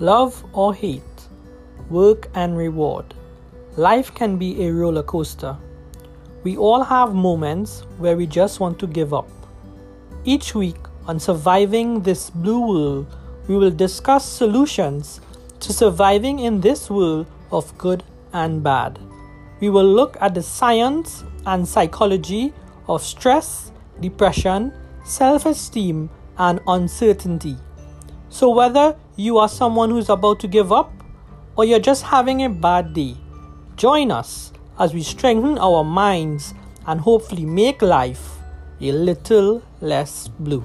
Love or hate, work and reward. Life can be a roller coaster. We all have moments where we just want to give up. Each week on Surviving This Blue World, we will discuss solutions to surviving in this world of good and bad. We will look at the science and psychology of stress, depression, self esteem, and uncertainty. So, whether you are someone who's about to give up or you're just having a bad day, join us as we strengthen our minds and hopefully make life a little less blue.